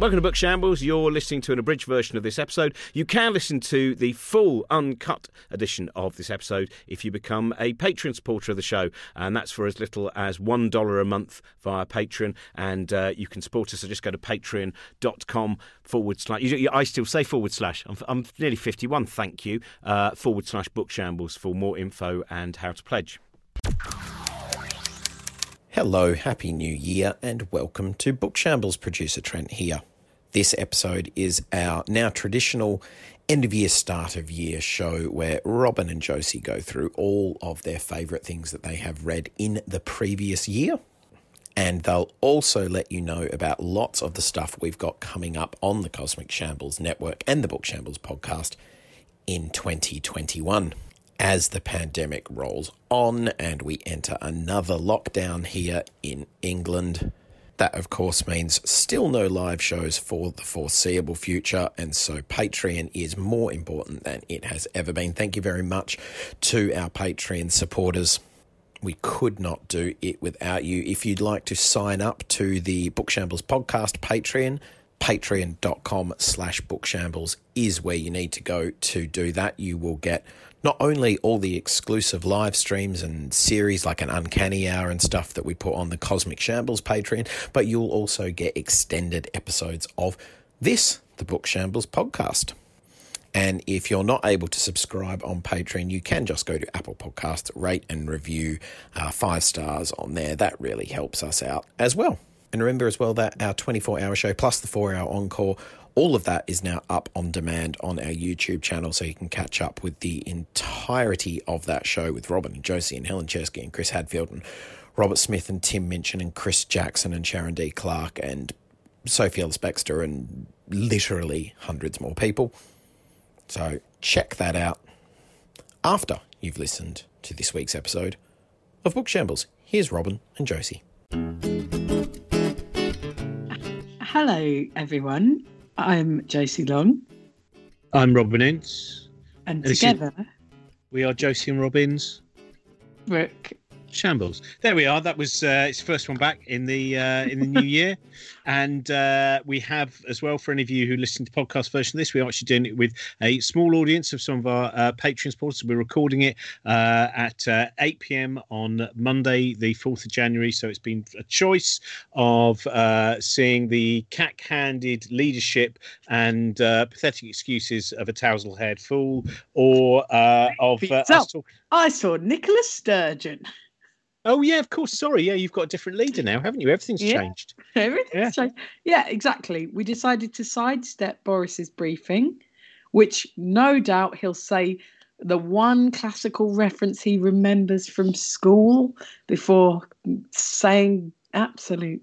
Welcome to Book Shambles. You're listening to an abridged version of this episode. You can listen to the full uncut edition of this episode if you become a patron supporter of the show, and that's for as little as $1 a month via Patreon. And uh, you can support us, so just go to patreon.com forward slash. I still say forward slash. I'm, I'm nearly 51, thank you. Uh, forward slash Book Shambles for more info and how to pledge. Hello, Happy New Year, and welcome to Book Shambles. Producer Trent here. This episode is our now traditional end of year, start of year show where Robin and Josie go through all of their favourite things that they have read in the previous year. And they'll also let you know about lots of the stuff we've got coming up on the Cosmic Shambles Network and the Book Shambles podcast in 2021 as the pandemic rolls on and we enter another lockdown here in England. That, of course, means still no live shows for the foreseeable future, and so Patreon is more important than it has ever been. Thank you very much to our Patreon supporters. We could not do it without you. If you'd like to sign up to the Bookshambles podcast Patreon, patreon.com slash bookshambles is where you need to go to do that. You will get not only all the exclusive live streams and series like an Uncanny Hour and stuff that we put on the Cosmic Shambles Patreon, but you'll also get extended episodes of this, the Book Shambles podcast. And if you're not able to subscribe on Patreon, you can just go to Apple Podcast, rate and review uh, five stars on there. That really helps us out as well. And remember as well that our 24 hour show plus the four hour encore all of that is now up on demand on our YouTube channel, so you can catch up with the entirety of that show with Robin and Josie and Helen Czerski and Chris Hadfield and Robert Smith and Tim Minchin and Chris Jackson and Sharon D. Clarke and Sophie Ellis Bextor and literally hundreds more people. So check that out after you've listened to this week's episode of Book Shambles. Here's Robin and Josie. Hello, everyone. I'm Josie Long. I'm Robin Ince. And is- together, We are Josie and Robbins. Brooke. Shambles. There we are. That was uh, its first one back in the uh, in the new year, and uh, we have as well for any of you who listen to podcast version of this. We're actually doing it with a small audience of some of our uh, Patreon supporters. We're recording it uh, at uh, 8 p.m. on Monday, the 4th of January. So it's been a choice of uh, seeing the cack-handed leadership and uh, pathetic excuses of a tousle-haired fool, or uh, of uh, us talking. I saw Nicola Sturgeon. Oh yeah, of course. Sorry, yeah, you've got a different leader now, haven't you? Everything's Yeah. changed. Everything's Yeah. changed. Yeah, exactly. We decided to sidestep Boris's briefing, which no doubt he'll say the one classical reference he remembers from school before saying absolute.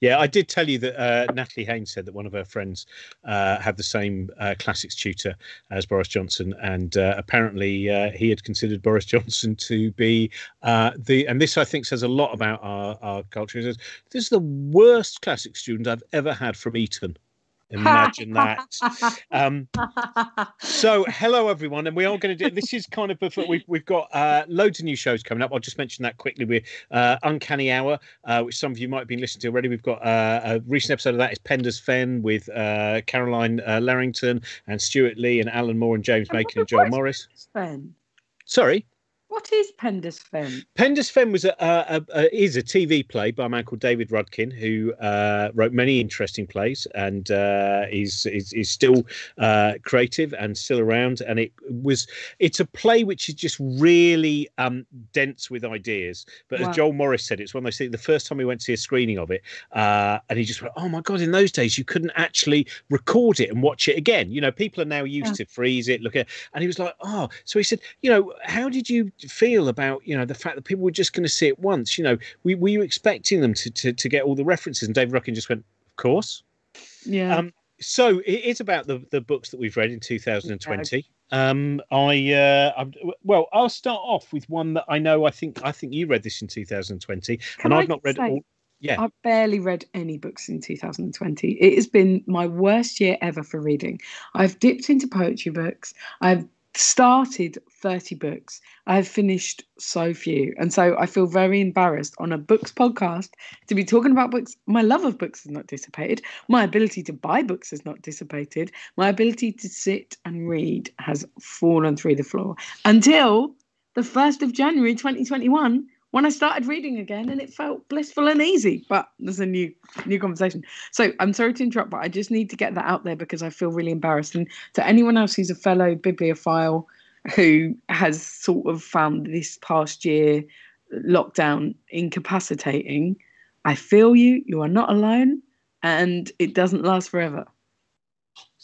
Yeah, I did tell you that uh, Natalie Haynes said that one of her friends uh, had the same uh, classics tutor as Boris Johnson, and uh, apparently uh, he had considered Boris Johnson to be uh, the. And this, I think, says a lot about our, our culture. He says, "This is the worst classics student I've ever had from Eton." Imagine that. Um, So, hello everyone, and we are going to do this. Is kind of before we've we've got uh, loads of new shows coming up. I'll just mention that quickly. We're uh, Uncanny Hour, uh, which some of you might have been listening to already. We've got uh, a recent episode of that is Penda's Fen with uh, Caroline uh, Larrington and Stewart Lee and Alan Moore and James Macon and Joel Morris. Fen. Sorry, What is Penda's Fen? Penda's Fen was a, a, a, is a TV play by a man called David Rudkin, who uh, wrote many interesting plays and uh, is, is is still uh, creative and still around. And it was it's a play which is just really um, dense with ideas. But Wow. as Joel Morris said, it's one of those things. The first time we went to see a screening of it, uh, and he just went, "Oh my god!" In those days, you couldn't actually record it and watch it again. You know, people are now used to freeze it, look at, and he was like, "Oh." So he said, "You know, how did you feel about you know the fact that people were just going to see it once? You know, we, were you expecting them to, to to get all the references?" And David Rudkin just went, "Of course." Yeah. Um, so it is about the the books that we've read in 2020. Um, I uh, I'm, well, I'll start off with one that I know. I think I think you read this in 2020, Can and I I've not read say- all. Yeah, I barely read any books in 2020. It has been my worst year ever for reading. I've dipped into poetry books. I've started 30 books. I have finished so few. And so I feel very embarrassed on a books podcast to be talking about books. My love of books has not dissipated. My ability to buy books has not dissipated. My ability to sit and read has fallen through the floor until the 1st of January 2021 when I started reading again and it felt blissful and easy. But there's a new new conversation. So I'm sorry to interrupt, but I just need to get that out there because I feel really embarrassed. And to anyone else who's a fellow bibliophile who has sort of found this past year lockdown incapacitating, I feel you. You are not alone, and it doesn't last forever.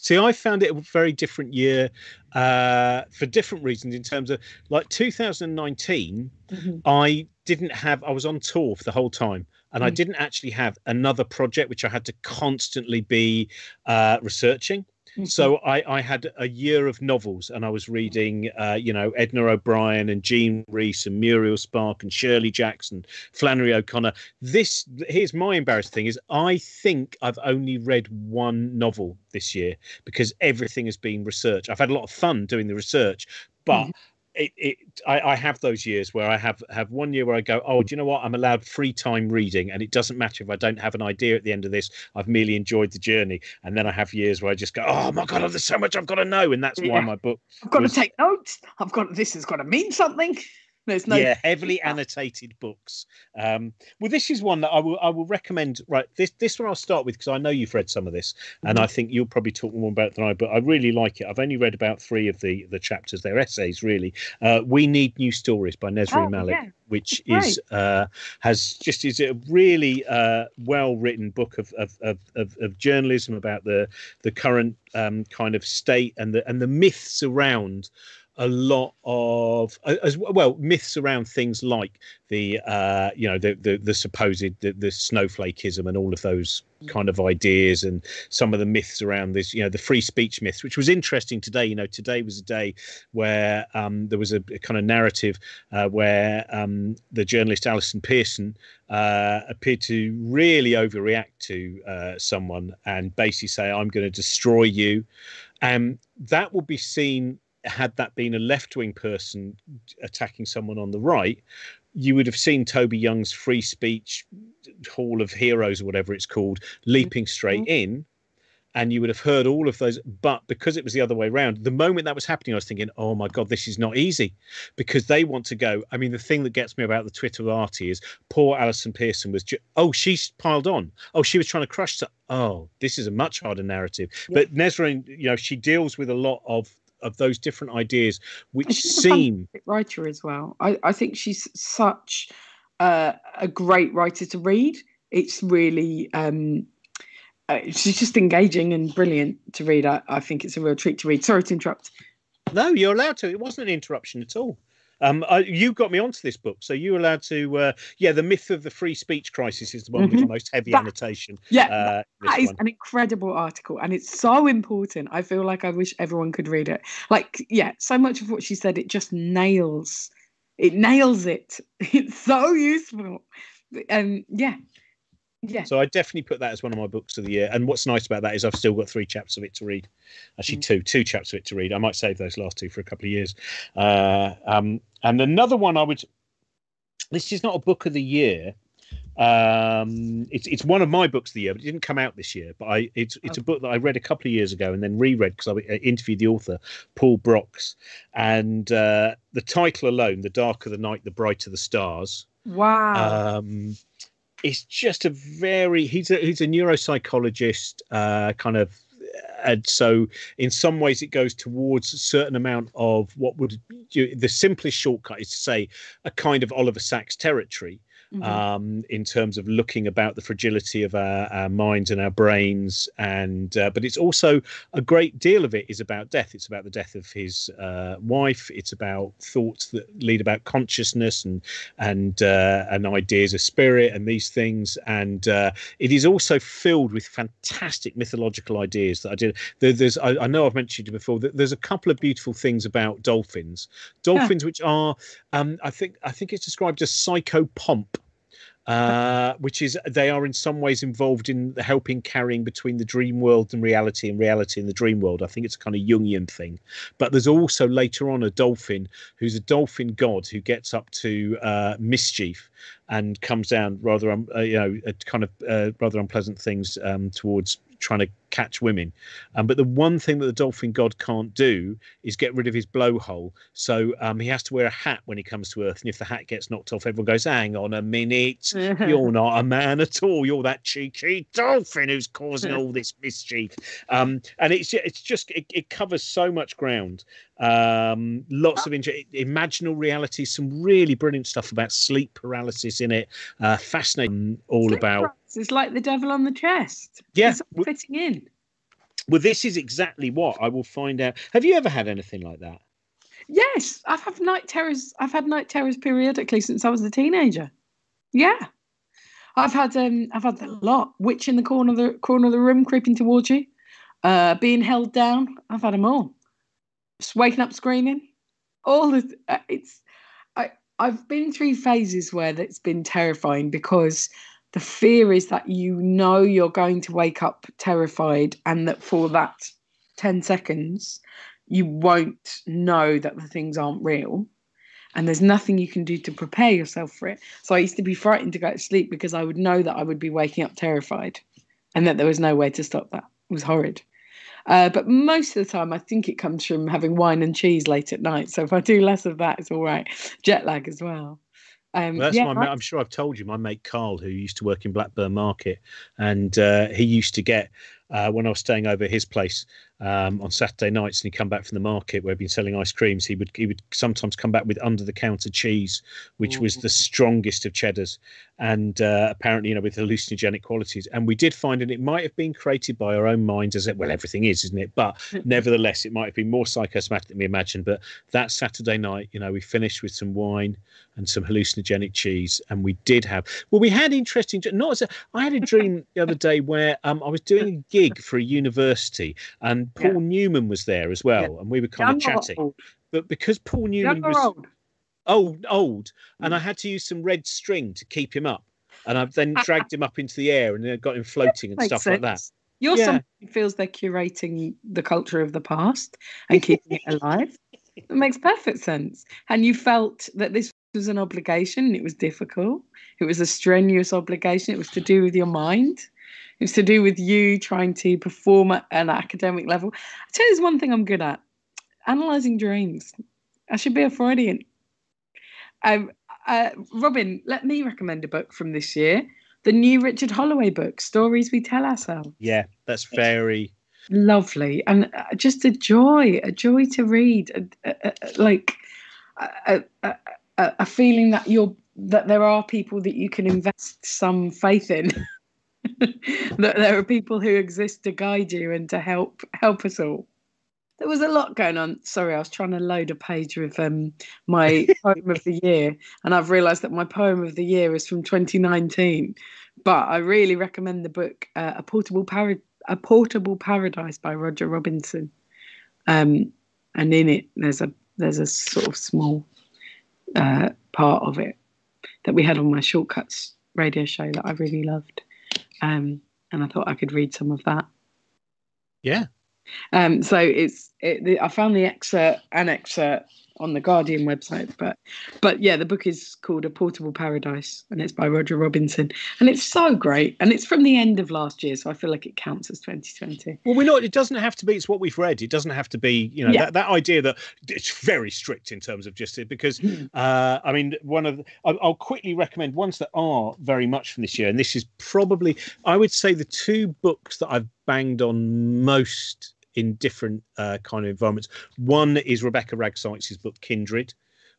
See, I found it a very different year uh, for different reasons. In terms of like 2019, mm-hmm. I didn't have. I was on tour for the whole time, and mm-hmm. I mm. didn't actually have another project which I had to constantly be uh, researching. Mm-hmm. So I, I had a year of novels, and I was reading, uh, you know, Edna O'Brien and Jean Rhys and Muriel Spark and Shirley Jackson, Flannery O'Connor. This here's my embarrassing thing: is I think I've only read one novel this year because everything has been research. I've had a lot of fun doing the research, but mm-hmm it, it I, I, have those years where I have have one year where I go, oh, do you know what? I'm allowed free time reading, and it doesn't matter if I don't have an idea at the end of this. I've merely enjoyed the journey, and then I have years where I just go, oh my god, there's so much I've got to know, and that's yeah. why my book. I've got was... to take notes. I've got this has got to mean something. There's no yeah, heavily annotated books. Um, well, this is one that I will I will recommend. Right, this this one I'll start with because I know you've read some of this, and mm-hmm. I think you'll probably talk more about it than I. But I really like it. I've only read about three of the the chapters. They're essays, really. Uh, we need new stories by Nesri oh, Malik. Yeah which is uh, has just is a really uh, well written book of, of, of, of, journalism about the the current um, kind of state and the and the myths around a lot of as well myths around things like the uh, you know the the, the supposed the, the, snowflakism and all of those kind of ideas and some of the myths around this you know the free speech myths which was interesting today. You know today was a day where um, there was a, a, kind of narrative uh, where um, the journalist Allison Pearson uh, appeared to really overreact to uh, someone and basically say I'm going to destroy you. And that will be seen had that been a left wing person attacking someone on the right, you would have seen Toby Young's free speech Hall of Heroes or whatever it's called leaping straight mm-hmm. in. And you would have heard all of those, but because it was the other way around, the moment that was happening, I was thinking, "Oh my god, this is not easy," because they want to go. I mean, the thing that gets me about the Twitter arty is poor Allison Pearson was, ju- oh, she's piled on. Oh, she was trying to crush. So- oh, this is a much harder narrative. Yeah. But Nesrine, you know, she deals with a lot of of those different ideas which seem writer as well. I, I think she's such uh, a great writer to read. It's really um, uh, she's just engaging and brilliant to read. I, I think it's a real treat to read. Sorry to interrupt. No you're allowed to. It wasn't an interruption at all um, I, you got me onto this book, so you're allowed to. Uh, yeah, the myth of the free speech crisis is the one mm-hmm. with the mm-hmm. most heavy that, annotation. Yeah, uh, that is one. an incredible article, and it's so important. I feel like I wish everyone could read it. Like, yeah, so much of what she said, it just nails. It nails it. It's so useful. And um, yeah, yeah. So I definitely put that as one of my books of the year. And what's nice about that is I've still got three chapters of it to read. Actually, mm. two two chapters of it to read. I might save those last two for a couple of years. Uh, um, and another one I would. This is not a book of the year. Um, it's it's one of my books of the year, but it didn't come out this year. But I it's it's a book that I read a couple of years ago and then reread because I interviewed the author Paul Broks, and uh, the title alone, "The Darker the Night, the Brighter the Stars." Wow. Um, it's just a very he's a he's a neuropsychologist uh, kind of and so in some ways it goes towards a certain amount of what would you, the simplest shortcut is to say a kind of Oliver Sacks territory mm-hmm. um, in terms of looking about the fragility of our, our minds and our brains. And uh, but it's also a great deal of it is about death. It's about the death of his uh, wife. It's about thoughts that lead about consciousness and and uh, and ideas of spirit and these things. And uh, it is also filled with fantastic mythological ideas that I did. There, there's I, I, know I've mentioned it before. That there's a couple of beautiful things about dolphins. Dolphins, yeah. which are um, I think I think it's described as psychopomp uh, which is they are in some ways involved in helping carrying between the dream world and reality and reality in the dream world. I think it's a kind of Jungian thing. But there's also later on a dolphin who's a dolphin god who gets up to uh, mischief and comes down rather, um, uh, you know, kind of uh, rather unpleasant things um, towards trying to catch women. Um, but the one thing that the dolphin god can't do is get rid of his blowhole. So um, he has to wear a hat when he comes to Earth. And if the hat gets knocked off, everyone goes, "Hang on a minute, you're not a man at all. You're that cheeky dolphin who's causing all this mischief." Um, and it's it's just it, it covers so much ground. Um, lots of inter- imaginal reality, some really brilliant stuff about sleep paralysis in it. Uh, fascinating, all Sleep about It's like the devil on the chest. Yeah, It's fitting in. Well, this is exactly what I will find out. Have you ever had anything like that? Yes, I've had night terrors. I've had night terrors periodically since I was a teenager. Yeah, I've had um, I've had a lot. Witch in the corner of the corner of the room creeping towards you, uh, being held down. I've had them all. Just waking up screaming. All the uh, it's. I I've been through phases where that's been terrifying because the fear is that you know you're going to wake up terrified and that for that 10 seconds you won't know that the things aren't real. And there's nothing you can do to prepare yourself for it. So i used to be frightened to go to sleep because i would know that i would be waking up terrified and that there was no way to stop that. It was horrid. Uh, but most of the time i think it comes from having wine and cheese late at night. So if i do less of that it's all right. Jet lag as well um, Well, that's yeah, my mate. I'm sure I've told you. My mate Carl, who used to work in Blackburn Market, and uh, he used to get uh, when I was staying over at his place um, on Saturday nights, and he'd come back from the market where he'd been selling ice creams. He would he would sometimes come back with under the counter cheese, which was the strongest of cheddars, and uh, apparently you know with hallucinogenic qualities. And we did find, and it might have been created by our own minds, as it well everything is, isn't it? But nevertheless, it might have been more psychosomatic than we imagined. But that Saturday night, you know, we finished with some wine and some hallucinogenic cheese, and we did have. Well, we had interesting. Not as a, I had a dream the other day where um, I was doing a gig for a university, and Paul Yeah. Newman was there as well, and we were kind of chatting. But because Paul Newman was old? old, old, and mm. I had to use some red string to keep him up, and I've then dragged him up into the air and then got him floating and stuff like that. sense. You're Yeah. someone who feels they're curating the culture of the past and keeping it alive. It makes perfect sense. And you felt that this was an obligation. It was difficult. It was a strenuous obligation. It was to do with your mind. It was to do with you trying to perform at an academic level. I tell you, there's one thing I'm good at: analysing dreams. I should be a Freudian. Um, uh, Robin, let me recommend a book from this year the new Richard Holloway book, Stories We Tell Ourselves. Yeah, that's very. Lovely and uh, just a joy, a joy to read, a, a, a- like a, a, a, a feeling that you're that there are people that you can invest some faith in. that there are people who exist to guide you and to help help us all. There was a lot going on. Sorry, I was trying to load a page with um, my poem of the year, and I've realised that my poem of the year is from 2019. But I really recommend the book uh, "A Portable A Portable Paradise" by Roger Robinson. Um, and in it, there's a there's a sort of small uh, part of it that we had on my shortcuts radio show that I really loved, um, and I thought I could read some of that. Yeah, Um, so it's it, the, I found the excerpt an excerpt on the Guardian website, but but yeah, the book is called A Portable Paradise, and it's by Roger Robinson, and it's so great, and it's from the end of last year, so I feel like it counts as 2020. Well, we're not. It doesn't have to be. It's what we've read. It doesn't have to be. You know Yeah. that, that idea that it's very strict in terms of just it because uh, I mean one of the, I'll, I'll quickly recommend ones that are very much from this year, and this is probably I would say the two books that I've banged on most in different uh, kind of environments. One is Rebecca Wragg Sykes' book Kindred,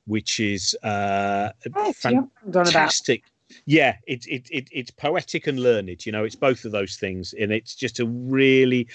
which is uh, Yes, you haven't done about fantastic. Yeah, it's it, it it's poetic and learned. You know, it's both of those things, and it's just a really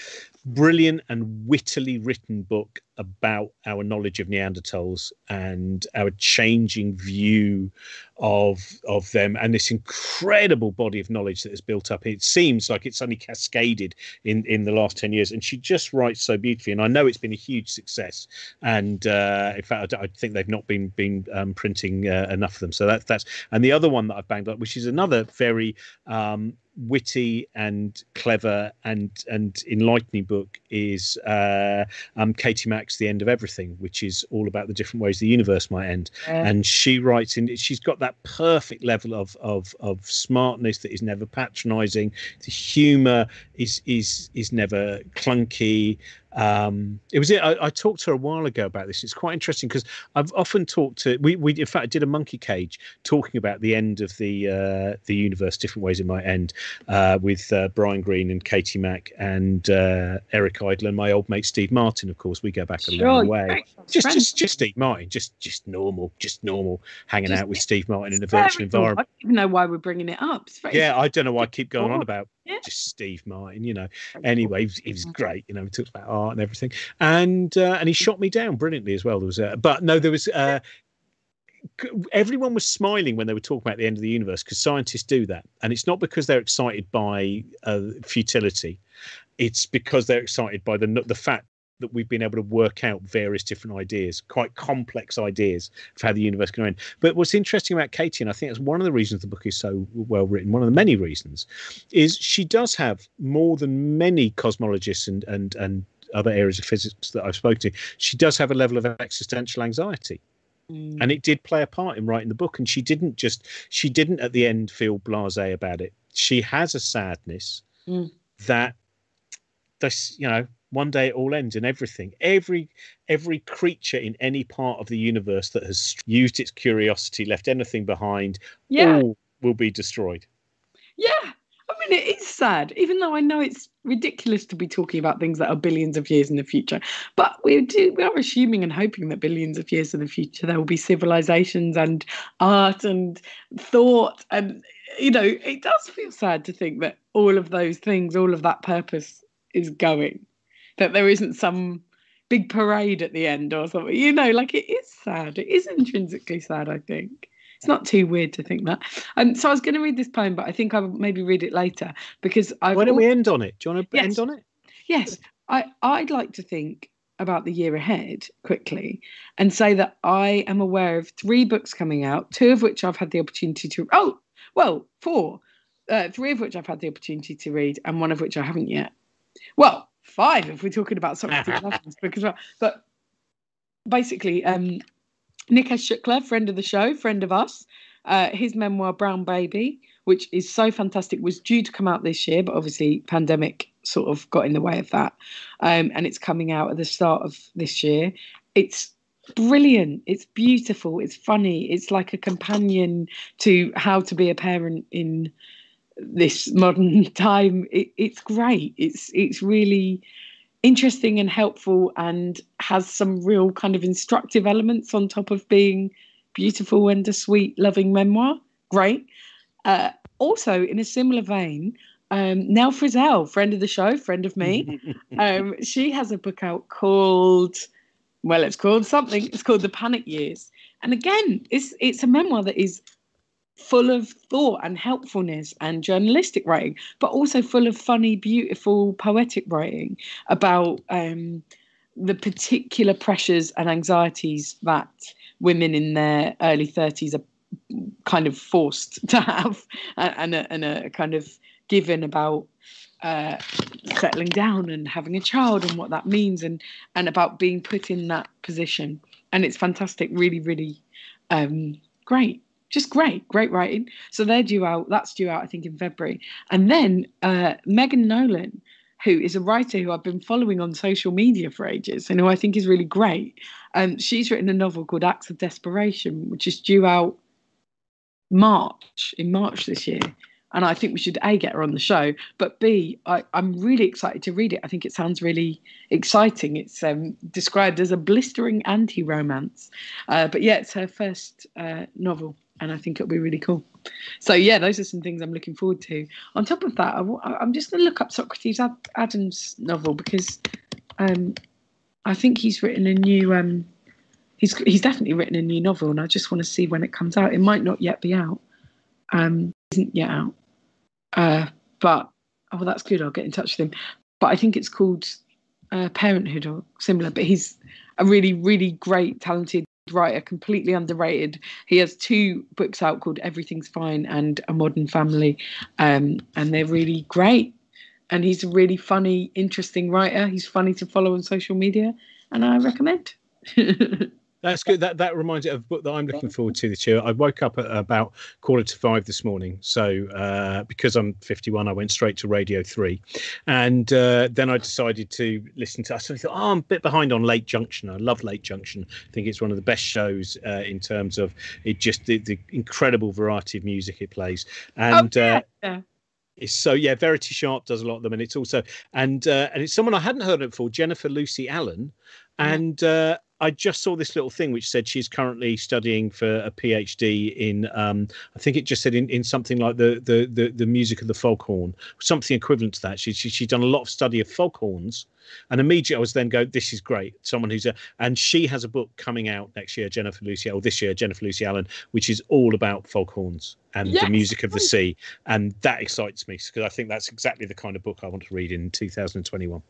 brilliant and wittily written book about our knowledge of Neanderthals and our changing view of of them and this incredible body of knowledge that has built up. It seems like it's only cascaded in in the last 10 years and she just writes so beautifully and I know it's been a huge success and uh, in fact I, I, think they've not been been um, printing uh, enough of them so that, that's and the other one that I've banged up which is another very um, witty and clever and and enlightening book is uh, um, Katie Mack's The End of Everything, which is all about the different ways the universe might end. Yeah. And she writes in she's got that perfect level of of of smartness that is never patronising. The humour is is is never clunky. Um, it was I, I, talked to her a while ago about this. It's quite interesting because I've often talked to we we in fact did a monkey cage talking about the end of the uh, the universe, different ways it might end, uh, with uh, Brian Greene and Katie Mack and uh, Eric Idle and my old mate Steve Martin. Of course, we go back a sure, long way. Just just just Steve Martin, just just normal, just normal, hanging just, out with Steve Martin in a virtual environment. I don't even know why we're bringing it up. Yeah, I don't know why I keep going on about yeah. just Steve Martin, you know. Anyway, he was, he was, great, you know. He talked about art and everything, and uh, and he shot me down brilliantly as well. There was, uh, but no, there was. Uh, everyone was smiling when they were talking about the end of the universe because scientists do that, and it's not because they're excited by uh, futility. It's because they're excited by the the fact that we've been able to work out various different ideas, quite complex ideas for how the universe can end. But what's interesting about Katie, and I think that's one of the reasons the book is so well written, one of the many reasons, is she does have more than many cosmologists and and and other areas of physics that I've spoken to. She does have a level of existential anxiety. Mm. And it did play a part in writing the book. And she didn't just, she didn't at the end feel blase about it. She has a sadness mm. that this, you know, one day it all ends and everything. Every every creature in any part of the universe that has used its curiosity left anything behind yeah. all will be destroyed. Yeah. I mean it is sad even though i know it's ridiculous to be talking about things that are billions of years in the future. But we do we are assuming and hoping that billions of years in the future there will be civilizations and art and thought. And you know it does feel sad to think that all of those things all of that purpose is going that there isn't some big parade at the end or something. You know, like it is sad. It is intrinsically sad, I think. It's not too weird to think that. Um, so I was going to read this poem, but I think I'll maybe read it later because I. Why don't we end on it? Do you want to yes. end on it? Yes, I I'd like to think about the year ahead quickly and say that I am aware of three books coming out, two of which I've had the opportunity to. Oh, well, four, uh, three of which I've had the opportunity to read, and one of which I haven't yet. Well, five if we're talking about Socrates because but basically um Nikesh Shukla, friend of the show, friend of us, uh, his memoir Brown Baby, which is so fantastic, was due to come out this year, but obviously pandemic sort of got in the way of that. Um, and it's coming out at the start of this year. It's brilliant. It's beautiful. It's funny. It's like a companion to how to be a parent in this modern time. It, it's great. It's it's really interesting and helpful, and has some real kind of instructive elements on top of being beautiful and a sweet, loving memoir. Great. Uh, also, in a similar vein, um, Nell Frizzell, friend of the show, friend of me, um, she has a book out called, well, it's called something. It's called The Panic Years, and again, it's it's a memoir that is full of thought and helpfulness and journalistic writing, but also full of funny, beautiful, poetic writing about um, the particular pressures and anxieties that women in their early 30s are kind of forced to have and a, and a kind of given about uh, settling down and having a child and what that means and and about being put in that position. And it's fantastic really really um, great just great, great writing. So they're due out. That's due out, I think, in February. And then uh, Megan Nolan, who is a writer who I've been following on social media for ages, and who I think is really great. Um, she's written a novel called Acts of Desperation, which is due out March in March this year. And I think we should a get her on the show, but b I, I'm really excited to read it. I think it sounds really exciting. It's um, described as a blistering anti-romance, uh, but yeah, it's her first uh, novel and I think it'll be really cool. So yeah, those are some things I'm looking forward to. On top of that, I, am just going to look up Socrates Adams' novel because um, I think he's written a new. Um, he's he's definitely written a new novel, and I just want to see when it comes out. It might not yet be out. Um, isn't yet out. Uh, but oh, well, that's good. I'll get in touch with him. But I think it's called uh, Parenthood or similar. But he's a really, really great, talented writer, completely underrated. He has two books out called Everything's Fine and A Modern Family, um, and they're really great. And he's a really funny, interesting writer. He's funny to follow on social media, and I recommend. That's good. That that reminds me of a book that I'm looking forward to this year. I woke up at about quarter to five this morning, so uh, because I'm 51, I went straight to Radio Three, and uh, then I decided to listen to. I thought, oh, I'm a bit behind on Late Junction. I love Late Junction. I think it's one of the best shows uh, in terms of it just the, the, incredible variety of music it plays, and. Oh, yeah. yeah. So yeah, Verity Sharp does a lot of them, and it's also and uh, and it's someone I hadn't heard of before, Jennifer Lucy Allen, and uh, I just saw this little thing which said she's currently studying for a PhD in, um, I think it just said in, in something like the, the, the, the music of the foghorn, something equivalent to that. She, she, she's done a lot of study of foghorns. And immediately I was then go, this is great. Someone who's a, and she has a book coming out next year, Jennifer Lucy, or this year, Jennifer Lucy Allen, which is all about foghorns and yes. the music of the sea. And that excites me because I think that's exactly the kind of book I want to read in 2021.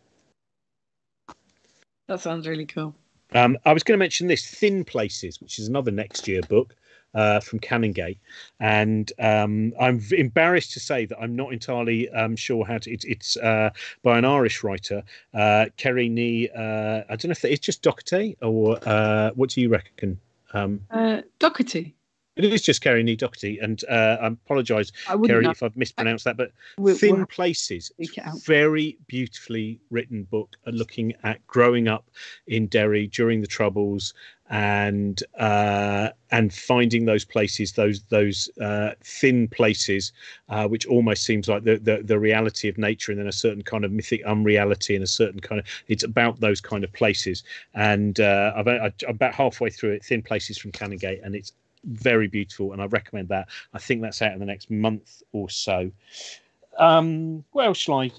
That sounds really cool. Um, I was going to mention this Thin Places, which is another next year book uh, from Canongate, and um, I'm embarrassed to say that I'm not entirely um, sure how to. It's, it's uh, by an Irish writer, uh, Kerry Nee. Uh, I don't know if it's just Doherty or uh, what do you reckon? Um, uh, Doherty. It is just Kerri ní Dochartaigh, and uh, I apologise, Kerry, know. if I've mispronounced that. But we'll, Thin we'll Places, very beautifully written book, uh, looking at growing up in Derry during the Troubles and uh, and finding those places, those those uh, thin places, uh, which almost seems like the, the, the reality of nature, and then a certain kind of mythic unreality, and a certain kind of it's about those kind of places. And uh, I've, I'm about halfway through it, Thin Places from Canongate, and it's very beautiful, and I recommend that. I think that's out in the next month or so. Um, what else shall I?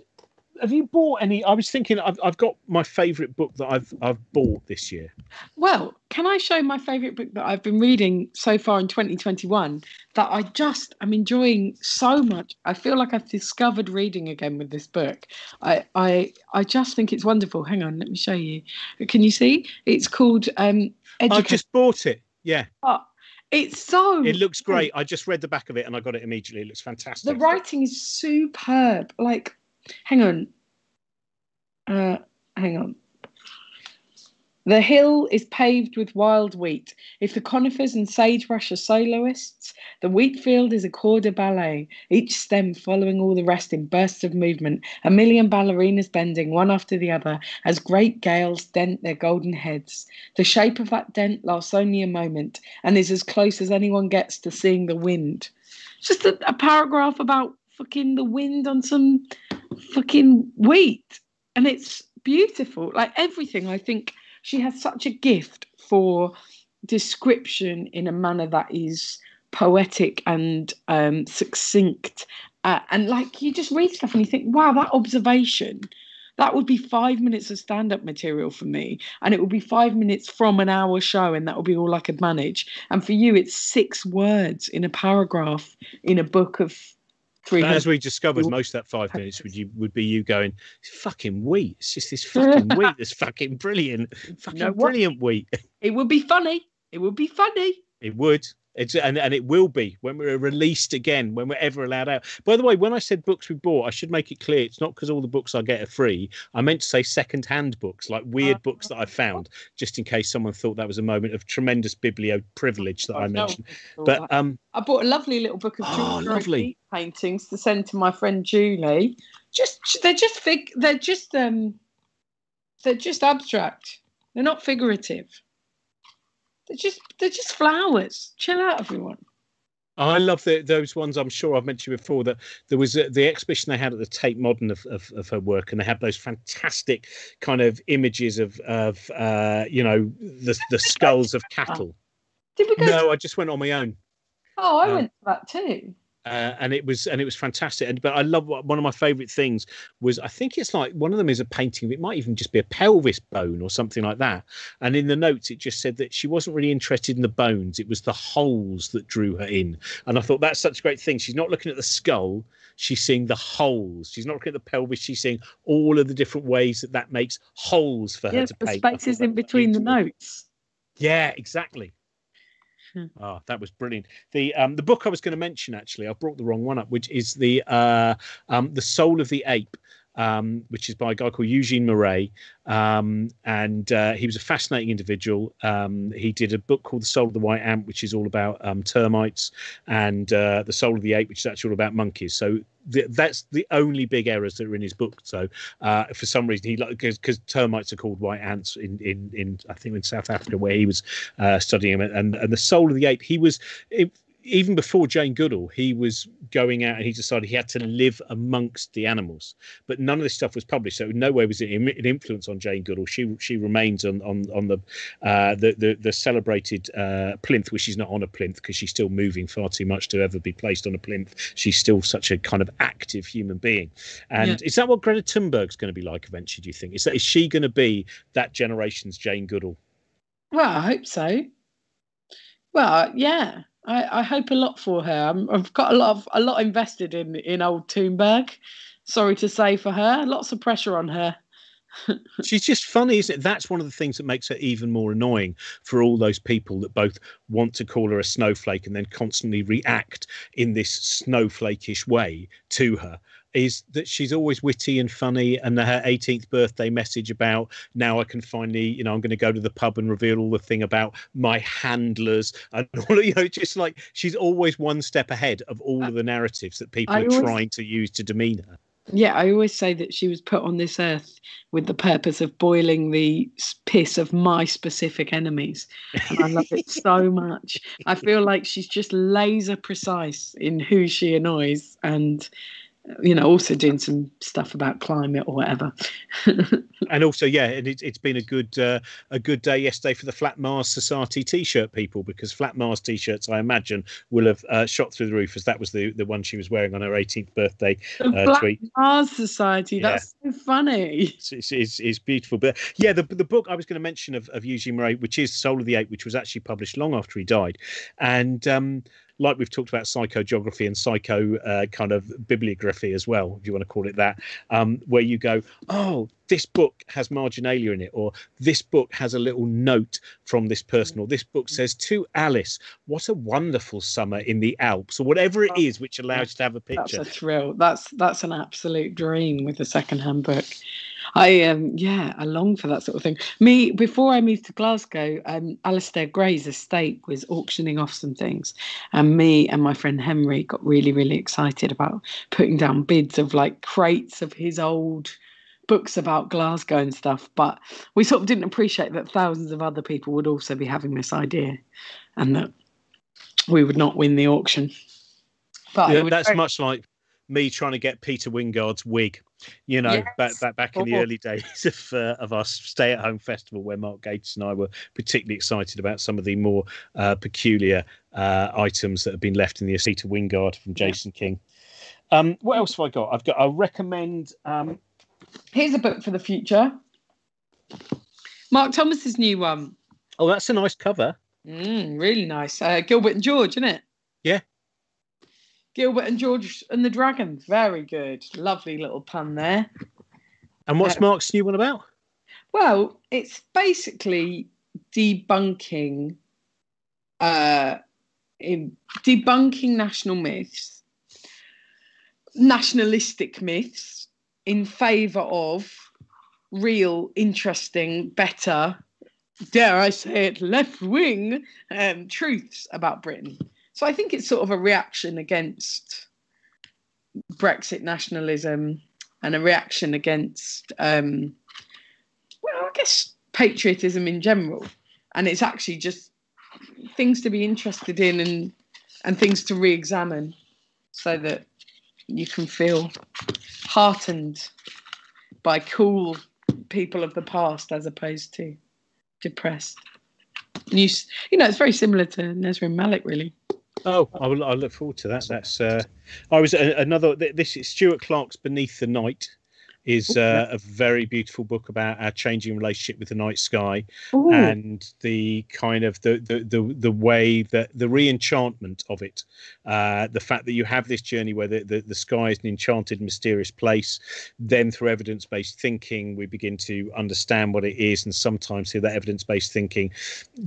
Have you bought any? I was thinking I've, I've got my favourite book that I've I've bought this year. Well, can I show my favourite book that I've been reading so far in 2021 that I just am enjoying so much? I feel like I've discovered reading again with this book. I I I just think it's wonderful. Hang on, let me show you. Can you see? It's called um. I just bought it. Yeah. Oh, it's so. It looks great. I just read the back of it and I got it immediately. It looks fantastic. The writing is superb. Like, hang on. Uh, hang on. The hill is paved with wild wheat. If the conifers and sagebrush are soloists, the wheat field is a corps de ballet, each stem following all the rest in bursts of movement, a million ballerinas bending one after the other as great gales dent their golden heads. The shape of that dent lasts only a moment and is as close as anyone gets to seeing the wind. Just a, a paragraph about fucking the wind on some fucking wheat. And it's beautiful. Like everything, I think she has such a gift for description in a manner that is poetic and um, succinct. Uh, and like you just read stuff and you think, wow, that observation, that would be five minutes of stand up material for me. And it would be five minutes from an hour show, and that would be all I could manage. And for you, it's six words in a paragraph in a book of as we discovered, most of that five minutes would you would be you going, "Fucking wheat! It's just this fucking wheat that's fucking brilliant, fucking you know brilliant wheat." It would be funny. It would be funny. It would. It's and, and it will be when we're released again, when we're ever allowed out. By the way, when I said books we bought, I should make it clear it's not because all the books I get are free. I meant to say second hand books, like weird uh, books that I found, just in case someone thought that was a moment of tremendous biblio privilege that I, mentioned. But um I bought a lovely little book of oh, lovely. paintings to send to my friend Julie. Just they're just fig they're just um they're just abstract. They're not figurative. They're just they're just flowers. Chill out, everyone. I love the, those ones. I'm sure I've mentioned before that there was a, the exhibition they had at the Tate Modern of, of, of, her work, and they had those fantastic kind of images of of uh, you know the the skulls of cattle. Did we go? No, I just went on my own. Oh, I Um, went to that too. Uh, and it was and it was fantastic. And but I love one of my favourite things was I think it's like one of them is a painting. It might even just be a pelvis bone or something like that. And in the notes, it just said that she wasn't really interested in the bones; it was the holes that drew her in. And I thought that's such a great thing. She's not looking at the skull; she's seeing the holes. She's not looking at the pelvis; she's seeing all of the different ways that that makes holes for her to the paint. I thought spaces in between the notes. Yeah, exactly. Oh, that was brilliant. The um the book I was going to mention actually, I brought the wrong one up, which is the uh um the Soul of the Ape, um, which is by a guy called Eugene Marais. Um, and uh, he was a fascinating individual. Um, he did a book called The Soul of the White Ant, which is all about um, termites, and uh, The Soul of the Ape, which is actually all about monkeys. So the, that's the only big errors that are in his book. So uh, for some reason, he because because termites are called white ants in, in in I think in South Africa where he was uh, studying them, and and the Soul of the Ape, he was. It, even before Jane Goodall, he was going out and he decided he had to live amongst the animals. But none of this stuff was published, so in no way was it an influence on Jane Goodall. She she remains on on on the uh, the, the the celebrated uh, plinth, which she's not on a plinth because she's still moving far too much to ever be placed on a plinth. She's still such a kind of active human being. And Yeah. is that what Greta Thunberg's going to be like eventually? Do you think is that is she going to be that generation's Jane Goodall? Well, I hope so. Well, yeah, I, I hope a lot for her. I'm, I've got a lot of a lot invested in in old Thunberg. Sorry to say for her, lots of pressure on her. She's just funny, isn't it? That's one of the things that makes her even more annoying for all those people that both want to call her a snowflake and then constantly react in this snowflakish way to her. Is that she's always witty and funny, and her 18th birthday message about now I can finally, you know, I'm going to go to the pub and reveal all the thing about my handlers and all, of you know, just like she's always one step ahead of all of the narratives that people I are always- trying to use to demean her. Yeah, I always say that she was put on this earth with the purpose of boiling the piss of my specific enemies. And I love it so much. I feel like she's just laser precise in who she annoys and, you know, also doing some stuff about climate or whatever. and also yeah and it, it's been a good uh, a good day yesterday for the flat mars society t-shirt people because flat mars t-shirts i imagine will have uh, shot through the roof as that was the the one she was wearing on her 18th birthday uh, tweet Mars Society, Yeah. that's so funny. it's, it's, it's, it's beautiful but yeah the, the book i was going to mention of, of Eugene Marais which is soul of the ape which was actually published long after he died and um like we've talked about psychogeography and psycho uh, kind of bibliography as well, if you want to call it that, um, where you go, oh, this book has marginalia in it, or this book has a little note from this person, or this book says to Alice, what a wonderful summer in the Alps, or whatever it is which allows you to have a picture. That's a thrill. That's that's an absolute dream with a second-hand book. I um yeah, I long for that sort of thing. Me before I moved to Glasgow, um, Alasdair Gray's estate was auctioning off some things, and me and my friend Henry got really really excited about putting down bids of like crates of his old books about Glasgow and stuff. But we sort of didn't appreciate that thousands of other people would also be having this idea, and that we would not win the auction. But Yeah, that's very- much like me trying to get Peter Wyngarde's wig, you know, back, Yes. back back in the Oh. early days of uh, of our stay at home festival, where Mark Gatiss and I were particularly excited about some of the more uh, peculiar uh, items that have been left in the Peter Wingard from Yeah. Jason King. Um, what else have I got? I've got. I recommend. Um, Here's a book for the future. Mark Thomas's new one. oh, that's a nice cover. Mm, really nice. Uh, Gilbert and George, isn't it? Yeah. Gilbert and George and the Dragons. Very good. Lovely little pun there. And what's Uh, Mark's new one about? Well, it's basically debunking uh in debunking national myths, nationalistic myths in favor of real, interesting, better, dare I say it, left wing um, truths about Britain. So I think it's sort of a reaction against Brexit nationalism and a reaction against um, well, I guess patriotism in general. And it's actually just things to be interested in and and things to re-examine so that you can feel heartened by cool people of the past as opposed to depressed. You, you know, it's very similar to Nesrine Malik, really. Oh, I will. I look forward to that. That's. Uh, I was uh, another. This is Stuart Clark's Beneath the Night, is uh, a very beautiful book about our changing relationship with the night sky Ooh. and the kind of the the the, the way that the re-enchantment of it uh, the fact that you have this journey where the, the, the sky is an enchanted mysterious place then through evidence-based thinking we begin to understand what it is and sometimes through that evidence-based thinking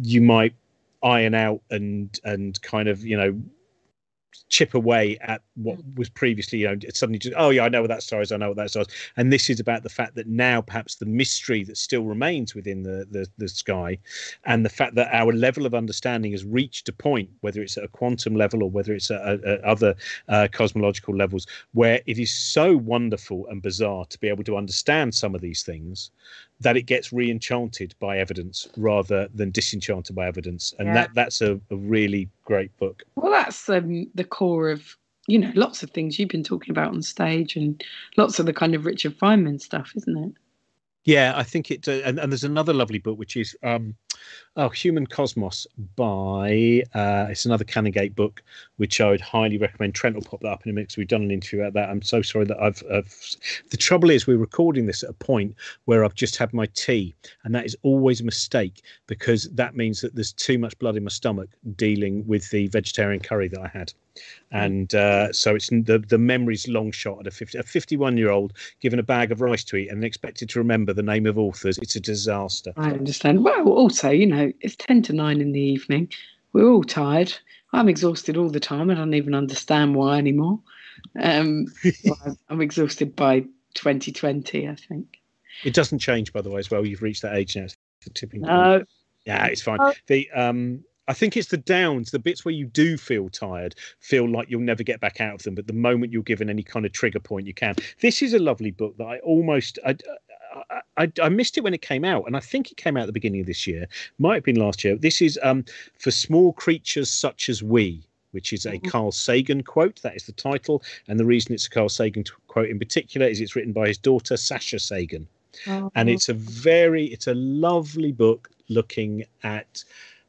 you might iron out and and kind of you know chip away at what was previously, you know, suddenly just, oh yeah, I know what that star is, I know what that star is. And this is about the fact that now perhaps the mystery that still remains within the, the, the sky and the fact that our level of understanding has reached a point, whether it's at a quantum level or whether it's at, at other uh, cosmological levels, where it is so wonderful and bizarre to be able to understand some of these things that it gets re-enchanted by evidence rather than disenchanted by evidence and Yeah. that that's a, a really great book Well, that's um, the core of you know lots of things you've been talking about on stage and lots of the kind of Richard Feynman stuff, isn't it? Yeah, I think it. Uh, and, and there's another lovely book which is um, oh, Human Cosmos by uh, it's another Canongate book which I would highly recommend. Trent will pop that up in a minute. 'cause We've done an interview about that. I'm so sorry that I've, I've. The trouble is we're recording this at a point where I've just had my tea, and that is always a mistake because that means that there's too much blood in my stomach dealing with the vegetarian curry that I had. And uh, so it's the the memory's long shot at a 50 a 51 year old given a bag of rice to eat and expected to remember the name of authors. It's a disaster. I understand. Well, also, you know, it's 10 to 9 in the evening. We're all tired. I'm exhausted all the time. I don't even understand why anymore. Um, I'm- exhausted by 2020, I think. It doesn't change, by the way, as well. You've reached that age now. It's the tipping point. No, Yeah, it's fine. Oh. The um, I think it's the downs, the bits where you do feel tired, feel like you'll never get back out of them. But the moment you're given any kind of trigger point, you can. This is a lovely book that I almost I. I, I, I missed it when it came out, and I think it came out at the beginning of this year. Might have been last year. This is um, for small creatures such as we, which is a Mhm. Carl Sagan quote. That is the title, and the reason it's a Carl Sagan t- quote in particular is it's written by his daughter Sasha Sagan and it's a very it's a lovely book looking at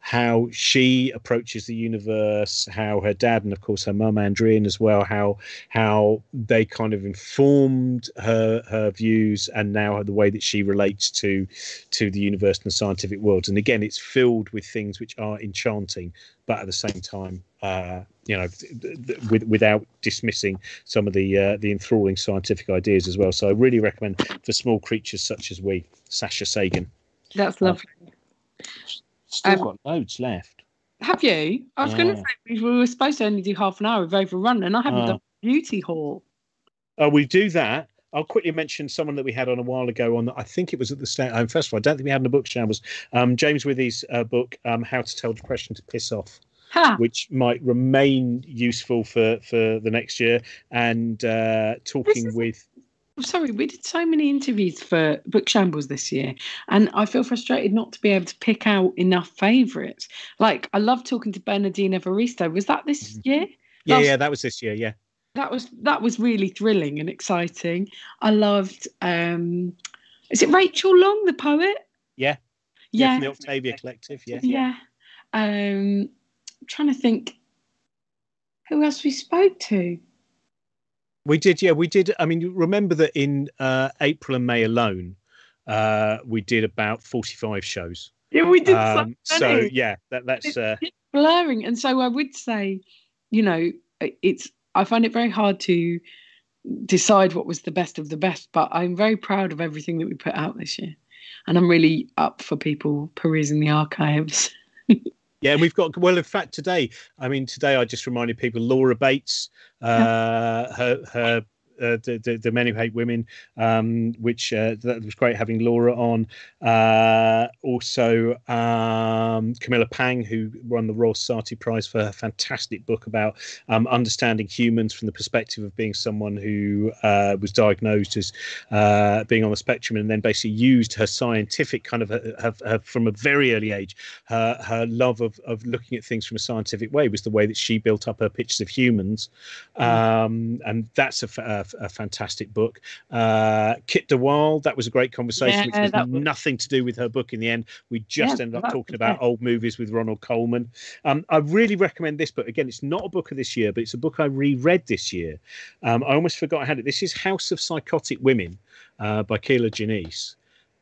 how she approaches the universe how her dad and of course her mum Ann Druyan as well how how they kind of informed her her views and now the way that she relates to to the universe and the scientific world. And again it's filled with things which are enchanting but at the same time uh you know th- th- with, without dismissing some of the uh, the enthralling scientific ideas as well. So i really recommend for small creatures such as we sasha sagan. That's lovely. Still Um, got loads left Have you? I was going to say we were supposed to only do half an hour. We've overrun, and I haven't Oh. done beauty hall. oh we do that I'll quickly mention someone that we had on a while ago on. I think it was at the Stay at Home Festival. I don't think we had in the book shambles. Um, James Withey's uh, book, um, "How to Tell Depression to Piss Off," which might remain useful for for the next year. And uh, talking with sorry, we did so many interviews for Book Shambles this year, and I feel frustrated not to be able to pick out enough favourites. Like, I love talking to Bernardine Evaristo. Was that this Mhm. year? yeah, Last- yeah, that was this year. Yeah, That was that was really thrilling and exciting. I loved. um Is it Rachel Long, the poet? Yeah. yeah, from the Octavia Collective. Yeah, yeah. Um, I'm trying to think who else we spoke to. We did, yeah, we did. I mean, you remember that in uh, April and May alone, uh, we did about forty-five shows. Yeah, we did Um, so so yeah, that, that's uh, blurring and so i would say you know it's i find it very hard to decide what was the best of the best but i'm very proud of everything that we put out this year and i'm really up for people perusing the archives yeah. And we've got well, in fact, today. I mean, today I just reminded people Laura Bates, uh, her her. Uh, the, the the men who hate women, um, which uh, that was great having Laura on. Uh, also, um, Camilla Pang, who won the Royal Society Prize for her fantastic book about um, understanding humans from the perspective of being someone who uh, was diagnosed as uh, being on the spectrum, and then basically used her scientific kind of her, her, from a very early age, her her love of of looking at things from a scientific way was the way that she built up her pictures of humans, um, and that's a, a a fantastic book. Uh, Kit de Waal, that was a great conversation, Yeah, which has was- nothing to do with her book in the end. We just Yeah, ended up talking about old movies with Ronald Colman. Um, I really recommend this book. Again, it's not a book of this year, but it's a book I reread this year. Um, I almost forgot I had it. This is House of Psychotic Women uh, by Kier-La Janisse.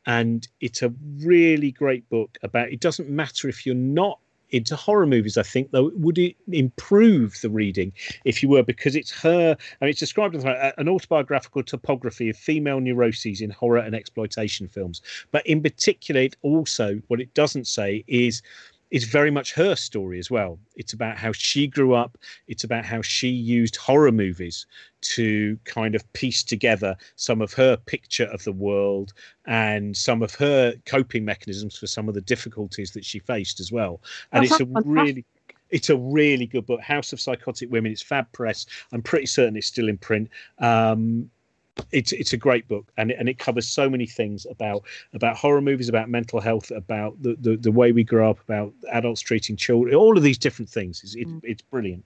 And it's a really great book about it doesn't matter if you're not into horror movies, I think, though, would it improve the reading if you were? Because it's her, mean, it's described as an autobiographical topography of female neuroses in horror and exploitation films. But in particular, it also, what it doesn't say is, it's very much her story as well. It's about how she grew up. It's about how she used horror movies to kind of piece together some of her picture of the world and some of her coping mechanisms for some of the difficulties that she faced as well. And That it's a fantastic. really it's a really good book. House of Psychotic Women. It's Fab Press. I'm pretty certain it's still in print. Um, it's it's a great book and it, and it covers so many things about about horror movies about mental health about the, the, the way we grow up about adults treating children all of these different things. It's, it's, Mm. it's brilliant.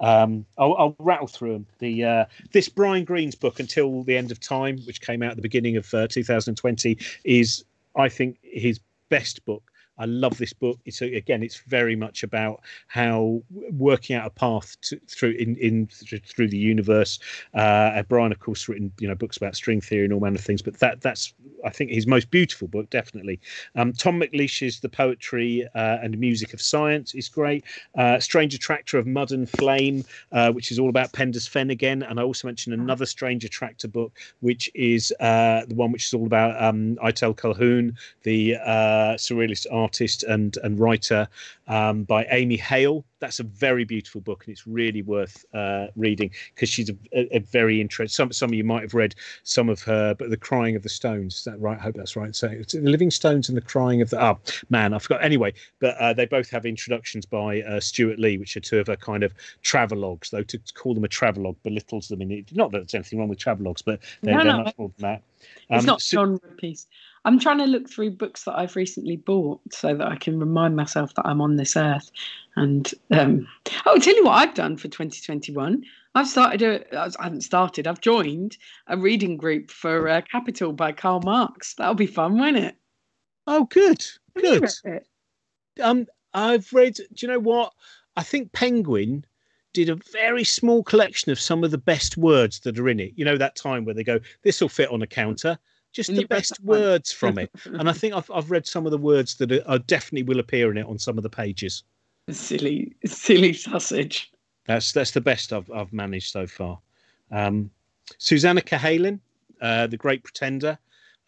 Um I'll, I'll rattle through them the uh this brian greene's book until the end of time which came out at the beginning of uh, 2020 is i think his best book I love this book. It's again, it's very much about how working out a path to, through in, in through the universe. Uh, Brian, of course, written you know books about string theory and all manner of things, but that that's I think his most beautiful book, definitely. Um, Tom McLeish's The Poetry uh, and Music of Science is great. Uh, Strange Attractor of Mud and Flame, uh, which is all about Penda's Fen again, and I also mentioned another Strange Attractor book, which is uh, the one which is all about um, Ithell Colquhoun, the uh, surrealist artist and and writer um, by Amy Hale. That's a very beautiful book, and it's really worth uh, reading because she's a, a, a very interesting. Some some of you might have read some of her, but the Crying of the Stones. Is that right? I hope that's right. So it's the Living Stones and the Crying of the. Oh man, I forgot. Anyway, but uh, they both have introductions by uh, Stewart Lee, which are two of her kind of travelogues. Though to call them a travelogue belittles them. In it. Not that there's anything wrong with travelogues, but they're, No, they're no. much more than that. It's Um, not Su- genre piece. I'm trying to look through books that I've recently bought so that I can remind myself that I'm on this earth. And um, oh, I'll tell you what I've done for 2021. I've started a. I haven't started. I've joined a reading group for uh, Capital by Karl Marx. That'll be fun, won't it? Oh, good, good. um i've read do you know what i think penguin did a very small collection of some of the best words that are in it you know that time where they go this will fit on a counter just And the best words from it. And i think i've, I've read some of the words that are, are definitely will appear in it on some of the pages. Silly, silly sausage. that's that's the best i've, I've managed so far. Um susannah cahalan uh the great pretender.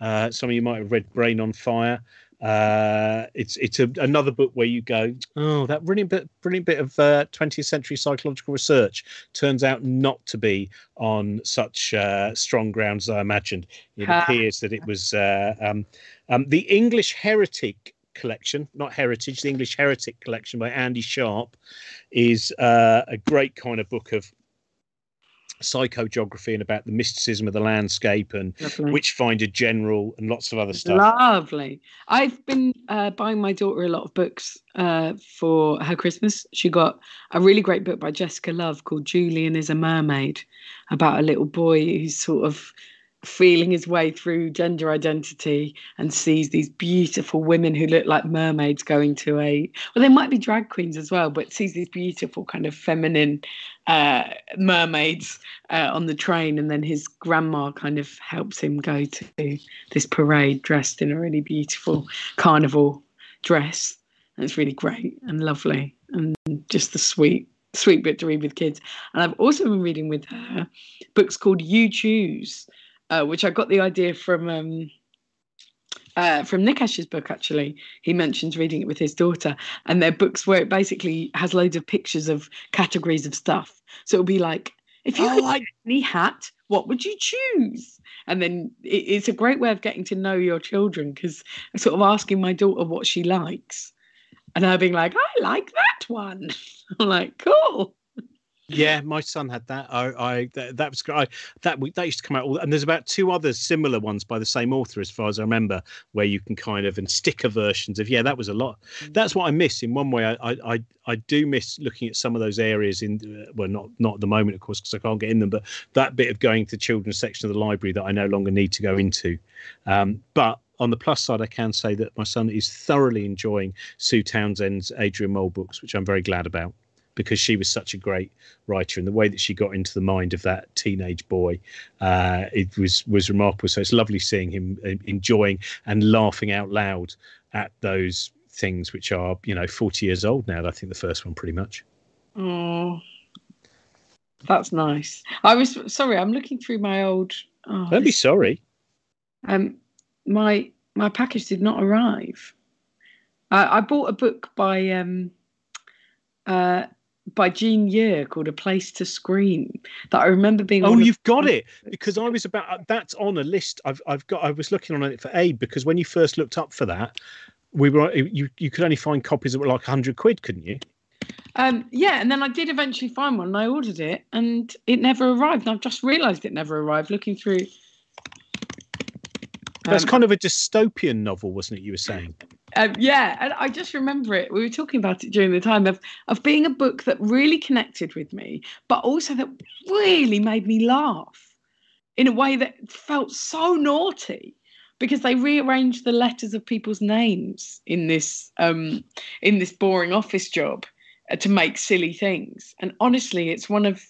Uh some of you might have read brain on fire uh it's it's a, another book where you go oh that brilliant bit brilliant bit of uh, 20th century psychological research turns out not to be on such uh, strong grounds as i imagined. It appears that it was uh, um, um the english heretic collection not heritage the english heretic collection by andy sharp is uh, a great kind of book of psychogeography and about the mysticism of the landscape and Lovely. Witchfinder General and lots of other stuff. Lovely. I've been uh, buying my daughter a lot of books uh, for her Christmas. She got a really great book by Jessica Love called Julian is a Mermaid about a little boy who's sort of feeling his way through gender identity and sees these beautiful women who look like mermaids going to a well they might be drag queens as well but sees these beautiful kind of feminine uh, mermaids uh, on the train. And then his grandma kind of helps him go to this parade dressed in a really beautiful carnival dress. And it's really great and lovely and just the sweet sweet bit to read with kids. And i've also been reading with her books called you choose uh, which i got the idea from um, uh, from Nikesh's book, actually, he mentions reading it with his daughter, and they're books where it basically has loads of pictures of categories of stuff. So it'll be like, if you Oh, could I- any hat, what would you choose? And then it, it's a great way of getting to know your children because I'm sort of asking my daughter what she likes, and her being like, I like that one. I'm like, cool. Yeah, my son had that. I, I that, that was I, that that used to come out. All, and there's about two other similar ones by the same author, as far as I remember, where you can kind of and sticker versions of. Yeah, that was a lot. That's what I miss in one way. I I I do miss looking at some of those areas in well, not not at the moment, of course, because I can't get in them. But that bit of going to the children's section of the library that I no longer need to go into. Um, but on the plus side, I can say that my son is thoroughly enjoying Sue Townsend's Adrian Mole books, which I'm very glad about because she was such a great writer and the way that she got into the mind of that teenage boy uh, it was was remarkable so it's lovely seeing him uh, enjoying and laughing out loud at those things which are you know 40 years old now i think the first one pretty much Oh, that's nice. I was sorry. I'm looking through my old. Oh, don't be sorry um, my my package did not arrive. I, I bought a book by um, uh, by Jean Year called A Place to Scream that I remember being. Oh, you've got it because i was about uh, that's on a list i've i've got i was looking on it for aid because when you first looked up for that we were you you could only find copies that were like 100 quid couldn't you Um, yeah, and then I did eventually find one and I ordered it and it never arrived. And I've just realised it never arrived looking through. that's Um, kind of a dystopian novel wasn't it you were saying Um, yeah, and I just remember it. We were talking about it during the time of of being a book that really connected with me, but also that really made me laugh in a way that felt so naughty because they rearranged the letters of people's names in this um, in this boring office job uh, to make silly things. And honestly, it's one of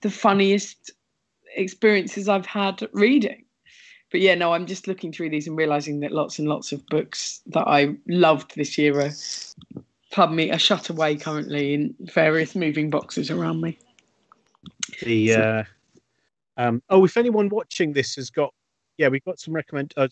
the funniest experiences I've had reading but yeah, no, I'm just looking through these and realizing that lots and lots of books that I loved this year are, pardon me, are shut away currently in various moving boxes around me. the So- uh um oh if anyone watching this has got yeah we've got some recommend uh,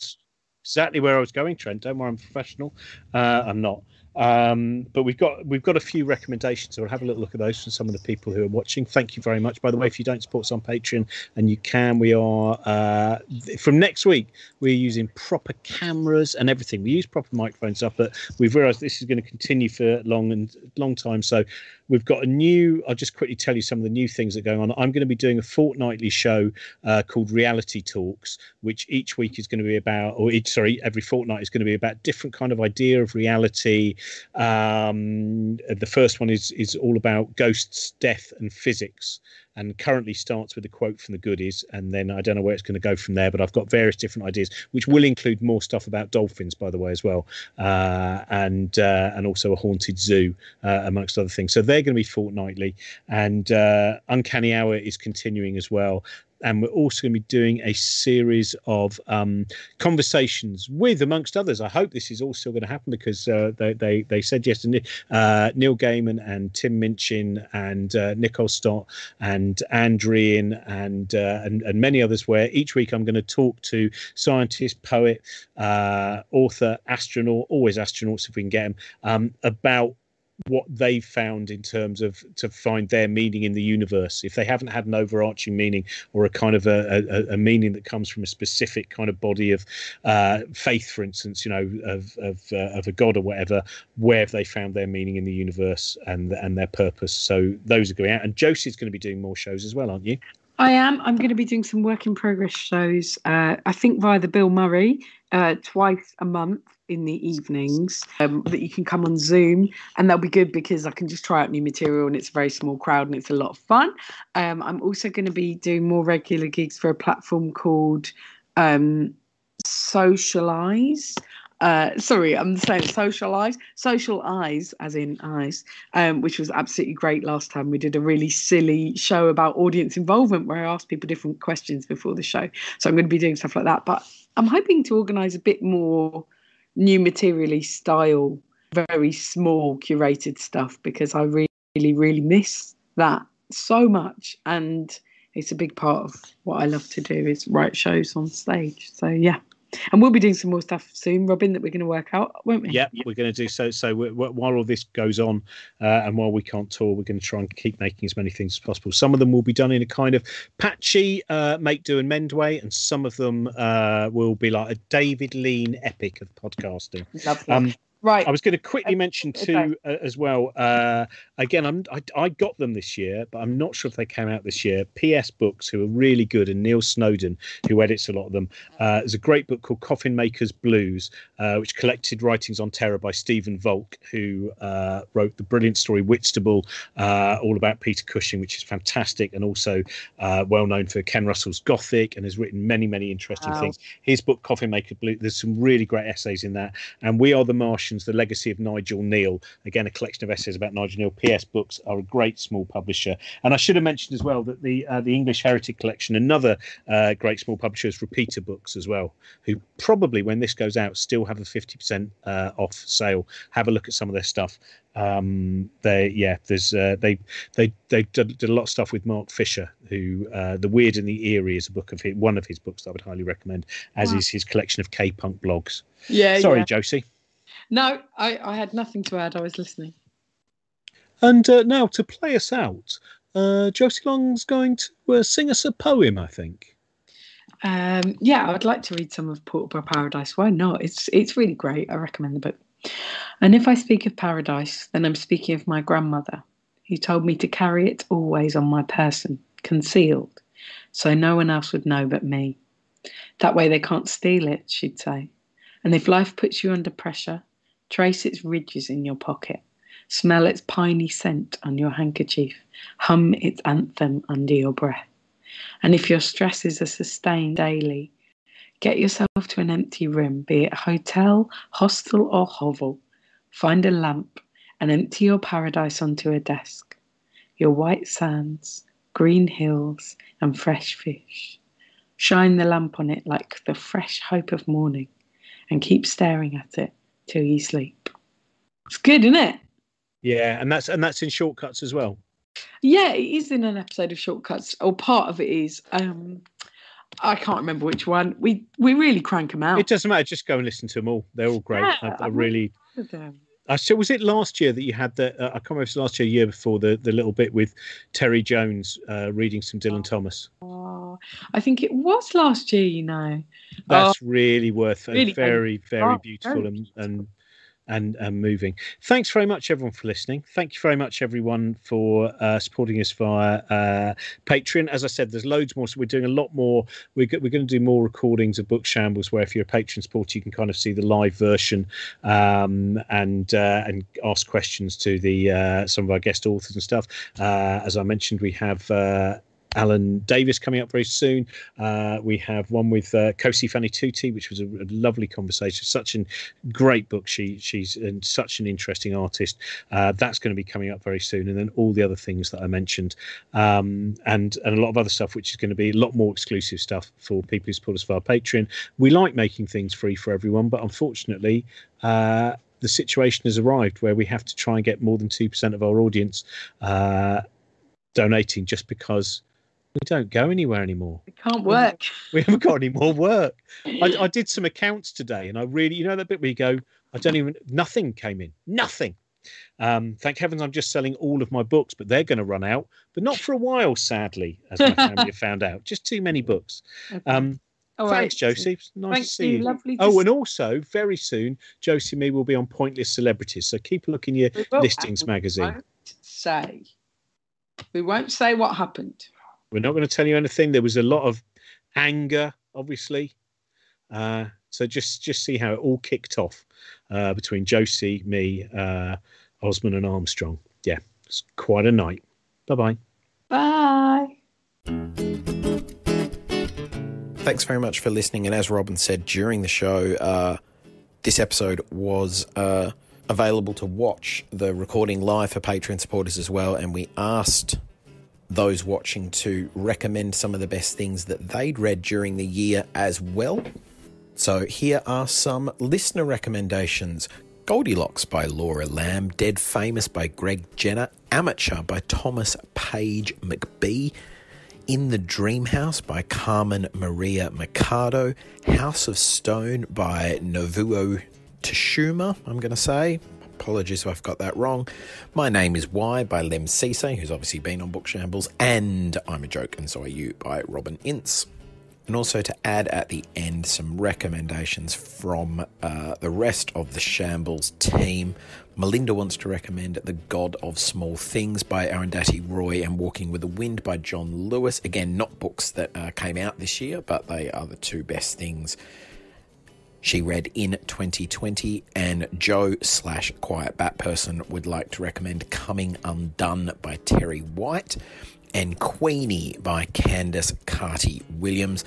exactly where i was going trent don't worry i'm professional uh i'm not um but we've got we've got a few recommendations so we'll have a little look at those from some of the people who are watching. Thank you very much. By the way if you don't support us on patreon and you can we are uh from next week we're using proper cameras and everything. We use proper microphones stuff but we've realized this is going to continue for long and long time. So we've got a new i'll just quickly tell you some of the new things that are going on. I'm going to be doing a fortnightly show uh, called reality talks which each week is going to be about or each sorry every fortnight is going to be about different kind of idea of reality um, the first one is is all about ghosts death and physics and currently starts with a quote from the goodies and then i don't know where it's going to go from there but i've got various different ideas which will include more stuff about dolphins by the way as well uh, and uh, and also a haunted zoo uh, amongst other things. So they're going to be fortnightly and uh, uncanny hour is continuing as well and we're also going to be doing a series of um, conversations with, amongst others. I hope this is all still going to happen because uh, they, they they said yes to uh, Neil Gaiman and Tim Minchin and uh, Nicole Stott and Ann Druyan and, uh, and and many others. Where each week I'm going to talk to scientist, poet, uh, author, astronaut, always astronauts if we can get them, um, about what they've found in terms of to find their meaning in the universe. If they haven't had an overarching meaning or a kind of a, a, a meaning that comes from a specific kind of body of uh, faith for instance you know of of, uh, of a god or whatever where have they found their meaning in the universe and and their purpose? So those are going out. And josie's going to be doing more shows as well aren't you I am. I'm going to be doing some work in progress shows. Uh, I think via the Bill Murray uh, twice a month in the evenings um, that you can come on Zoom, and that'll be good because I can just try out new material and it's a very small crowd and it's a lot of fun. Um, I'm also going to be doing more regular gigs for a platform called um, Socialize. Uh, sorry, I'm saying socialize, social eyes, as in eyes, um, which was absolutely great last time. We did a really silly show about audience involvement where I asked people different questions before the show. So I'm going to be doing stuff like that. But I'm hoping to organise a bit more new materially style, very small curated stuff because I really, really miss that so much. And it's a big part of what I love to do is write shows on stage. So yeah. And we'll be doing some more stuff soon, Robin, that we're going to work out, won't we? yeah we're going to do so so we while all this goes on uh, and while we can't tour we're going to try and keep making as many things as possible some of them will be done in a kind of patchy uh, make do and mend way and some of them uh, will be like a david lean epic of podcasting Lovely. um Right. I was going to quickly mention Okay. two uh, as well. Uh, again, I'm, I, I got them this year, but I'm not sure if they came out this year. PS Books, who are really good, and Neil Snowdon, who edits a lot of them. Uh, there's a great book called Coffin Maker's Blues, uh, which collected writings on terror by Stephen Volk, who uh, wrote the brilliant story Whitstable, uh, all about Peter Cushing, which is fantastic, and also uh, well known for Ken Russell's Gothic, and has written many, many interesting Wow. things. His book Coffin Maker Blues, there's some really great essays in that. And We Are the Martians, The Legacy of Nigel Kneale. Again, a collection of essays about Nigel Kneale. PS Books are a great small publisher. And I should have mentioned as well that the uh, the English Heritage Collection, another uh, great small publisher, is Repeater Books as well, who probably, when this goes out, still have a 50% uh, off sale. Have a look at some of their stuff. Um, they, yeah, there's uh, they they they did, did a lot of stuff with Mark Fisher, who uh, the Weird and the Eerie is a book of his, one of his books that I would highly recommend, as Wow. is his collection of K-punk blogs. Yeah. Sorry, yeah. Josie. No, I, I had nothing to add. I was listening. And uh, now to play us out, uh, Josie Long's going to uh, sing us a poem, I think. Um, yeah, I'd like to read some of Portable Paradise. Why not? It's it's really great. I recommend the book. And if I speak of paradise, then I'm speaking of my grandmother, who told me to carry it always on my person, concealed, so no one else would know but me. That way they can't steal it, she'd say. And if life puts you under pressure, trace its ridges in your pocket, smell its piney scent on your handkerchief, hum its anthem under your breath. And if your stresses are sustained daily, get yourself to an empty room, be it hotel, hostel, or hovel. Find a lamp and empty your paradise onto a desk. Your white sands, green hills, and fresh fish. Shine the lamp on it like the fresh hope of morning and keep staring at it till you sleep. It's good, isn't it? Yeah, and that's and that's in shortcuts as well. Yeah, it is in an episode of Shortcuts, or part of it is. Um, I can't remember which one. We we really crank them out. It doesn't matter. Just go and listen to them all. They're all great. Yeah, I, I really. I so was it last year that you had the? Uh, I can't remember if it was last year, year before the the little bit with Terry Jones uh, reading some Dylan Thomas. Oh, I think it was last year. You know. That's really worth. really very very oh, beautiful very and and and and moving. Thanks very much, everyone, for listening. Thank you very much, everyone, for uh, supporting us via uh, Patreon. As I said, there's loads more. So we're doing a lot more. We're, go- we're going to do more recordings of Book Shambles, where if you're a patron supporter, you can kind of see the live version um, and uh, and ask questions to the uh, some of our guest authors and stuff. Uh, as I mentioned, we have. Alan Davies coming up very soon. Uh, we have one with uh, Cosey Fanni Tutti, which was a, a lovely conversation. Such a great book. She she's and such an interesting artist. Uh, that's going to be coming up very soon, and then all the other things that I mentioned, um, and and a lot of other stuff, which is going to be a lot more exclusive stuff for people who support us via Patreon. We like making things free for everyone, but unfortunately. Uh, the situation has arrived where we have to try and get more than 2% of our audience uh, donating just because we don't go anywhere anymore. It can't work. We haven't got any more work. I, I did some accounts today, and I really, you know, that bit where you go, I don't even, nothing came in, nothing. Um, thank heavens I'm just selling all of my books, but they're going to run out, but not for a while, sadly, as my family have found out. Just too many books. Um, All thanks, right. Josie. Nice Thank to see you. you. Lovely. Oh, and also very soon, Josie and me will be on Pointless Celebrities. So keep a look in your listings magazine. say. We won't say what happened. We're not going to tell you anything. There was a lot of anger, obviously. Uh, so just just see how it all kicked off uh, between Josie, me, uh, Osman, and Armstrong. Yeah, it's quite a night. Bye bye. Bye. Thanks very much for listening. And as Robin said during the show, uh, this episode was uh, available to watch the recording live for Patreon supporters as well. And we asked those watching to recommend some of the best things that they'd read during the year as well. So here are some listener recommendations. Goldilocks by Laura Lam, Dead Famous by Greg Jenner, Amateur by Thomas Page McBee, In the Dream House by Carmen Maria Machado, House of Stone by Novuyo Tshuma, I'm going to say. Apologies if I've got that wrong. My Name is Why by Lemn Sissay, who's obviously been on Book Shambles, and I'm a Joke and So Are You by Robin Ince. and also to add at the end some recommendations from uh, the rest of the Shambles team. Melinda wants to recommend The God of Small Things by Arundhati Roy and Walking with the Wind by John Lewis. Again, not books that uh, came out this year, but they are the two best things she read in 2020. And Joe slash Quiet Bat Person would like to recommend Coming Undone by Terri White and Queenie by Candice Carty Williams.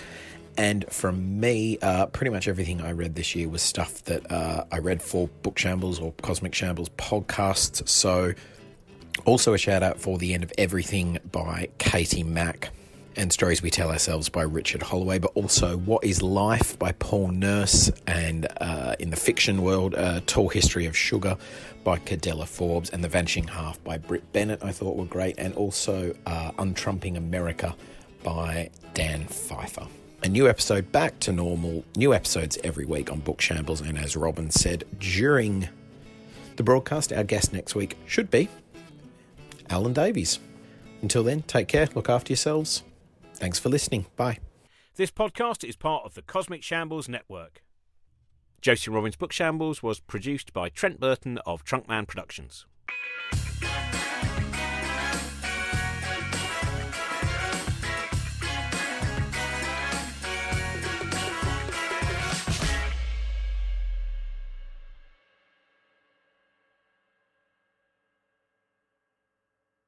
And from me, uh, pretty much everything I read this year was stuff that uh, I read for Book Shambles or Cosmic Shambles podcasts. So, also a shout out for The End of Everything by Katie Mack and Stories We Tell Ourselves by Richard Holloway, but also What is Life by Paul Nurse, and uh, in the fiction world, uh, Tall History of Sugar by Curdella Forbes, and The Vanishing Half by Brit Bennett, I thought were great, and also uh, Untrumping America by Dan Pfeiffer. A new episode back to normal, new episodes every week on Book Shambles, and as Robin said during the broadcast, our guest next week should be Alan Davies. Until then, take care, look after yourselves. Thanks for listening. Bye. This podcast is part of the Cosmic Shambles Network. Josie Robbins' Book Shambles was produced by Trent Burton of Trunkman Productions.